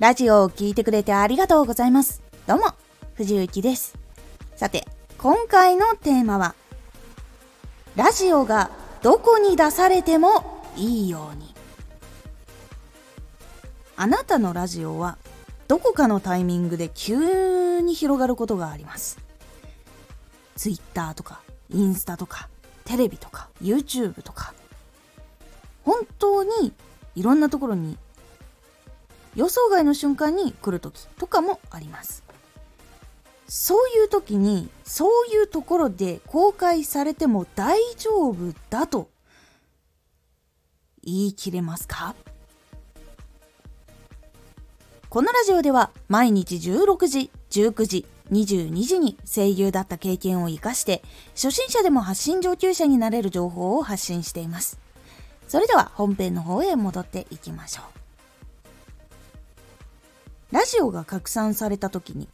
ラジオを聴いてくれてありがとうございます。どうも、藤幸です。さて、今回のテーマは、ラジオがどこに出されてもいいように。あなたのラジオはどこかのタイミングで急に広がることがあります。Twitter とか、インスタとか、テレビとか、YouTube とか、本当にいろんなところに予想外の瞬間に来る時とかもありますそういう時にそういうところで公開されても大丈夫だと言い切れますか？このラジオでは毎日16時、19時、22時に声優だった経験を活かして初心者でも発信上級者になれる情報を発信しています。それでは本編の方へ戻っていきましょう。ラジオが拡散された時に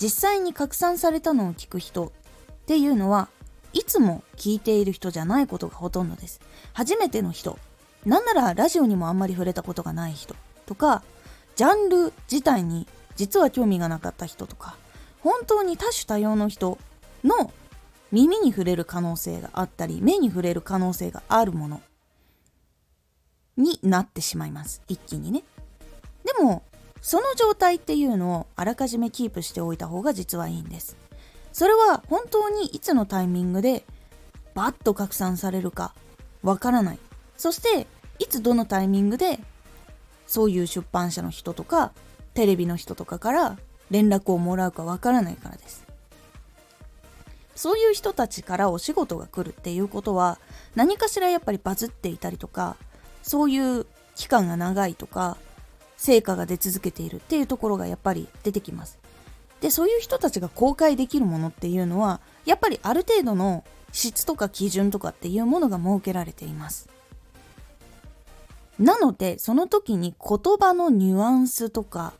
実際に拡散されたのを聞く人っていうのはいつも聞いている人じゃないことがほとんどです。初めての人、なんならラジオにもあんまり触れたことがない人とか、ジャンル自体に実は興味がなかった人とか、本当に多種多様の人の耳に触れる可能性があったり、目に触れる可能性があるものになってしまいます。一気にね。でもその状態っていうのをあらかじめキープしておいた方が実はいいんです。それは本当にいつのタイミングでバッと拡散されるかわからない。そしていつどのタイミングでそういう出版社の人とかテレビの人とかから連絡をもらうかわからないからです。そういう人たちからお仕事が来るっていうことは何かしらやっぱりバズっていたりとかそういう期間が長いとか成果が出続けているっていうところがやっぱり出てきます。で、そういう人たちが公開できるものっていうのは、やっぱりある程度の質とか基準とかっていうものが設けられています。なので、その時に言葉のニュアンスとか、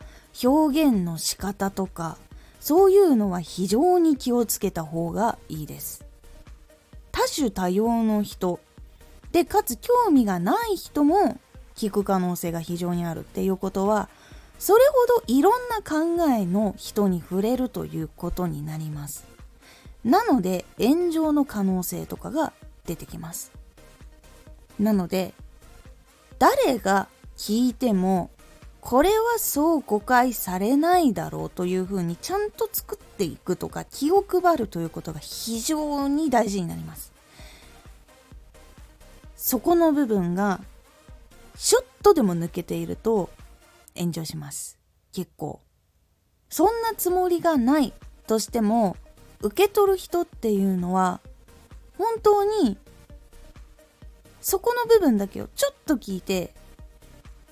表現の仕方とか、そういうのは非常に気をつけた方がいいです。多種多様の人で、かつ興味がない人も聞く可能性が非常にあるっていうことはそれほどいろんな考えの人に触れるということになります。なので炎上の可能性とかが出てきます。なので誰が聞いてもこれはそう誤解されないだろうというふうにちゃんと作っていくとか気を配るということが非常に大事になります。そこの部分がちょっとでも抜けていると炎上します。結構。そんなつもりがないとしても、受け取る人っていうのは、本当に、そこの部分だけをちょっと聞いて、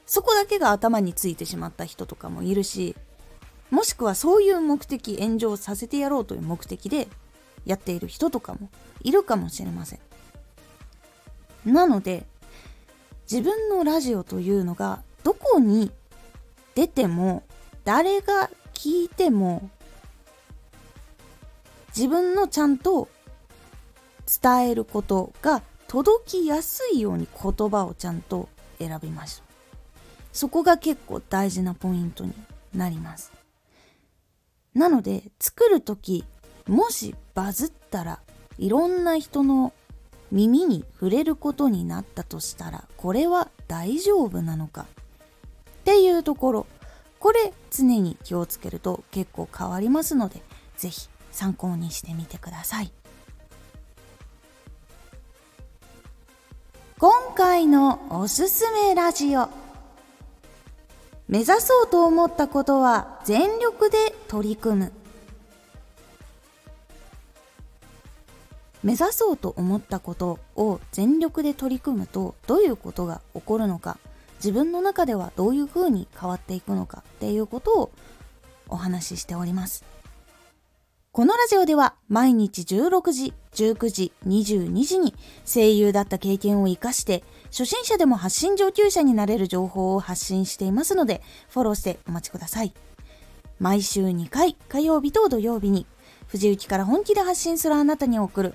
そこだけが頭についてしまった人とかもいるし、もしくはそういう目的、炎上させてやろうという目的でやっている人とかもいるかもしれません。なので、自分のラジオというのがどこに出ても誰が聞いても自分のちゃんと伝えることが届きやすいように言葉をちゃんと選びましょう。そこが結構大事なポイントになります。なので作る時もしバズったらいろんな人の耳に触れることになったとしたらこれは大丈夫なのか？っていうところ。これ常に気をつけると結構変わりますので是非参考にしてみてください。今回のおすすめラジオ。目指そうと思ったことは全力で取り組む。目指そうと思ったことを全力で取り組むとどういうことが起こるのか自分の中ではどういうふうに変わっていくのかっていうことをお話ししておりますこのラジオでは毎日16時、19時、22時に声優だった経験を活かして初心者でも発信上級者になれる情報を発信していますのでフォローしてお待ちください。毎週2回火曜日と土曜日に藤雪から本気で発信するあなたに送る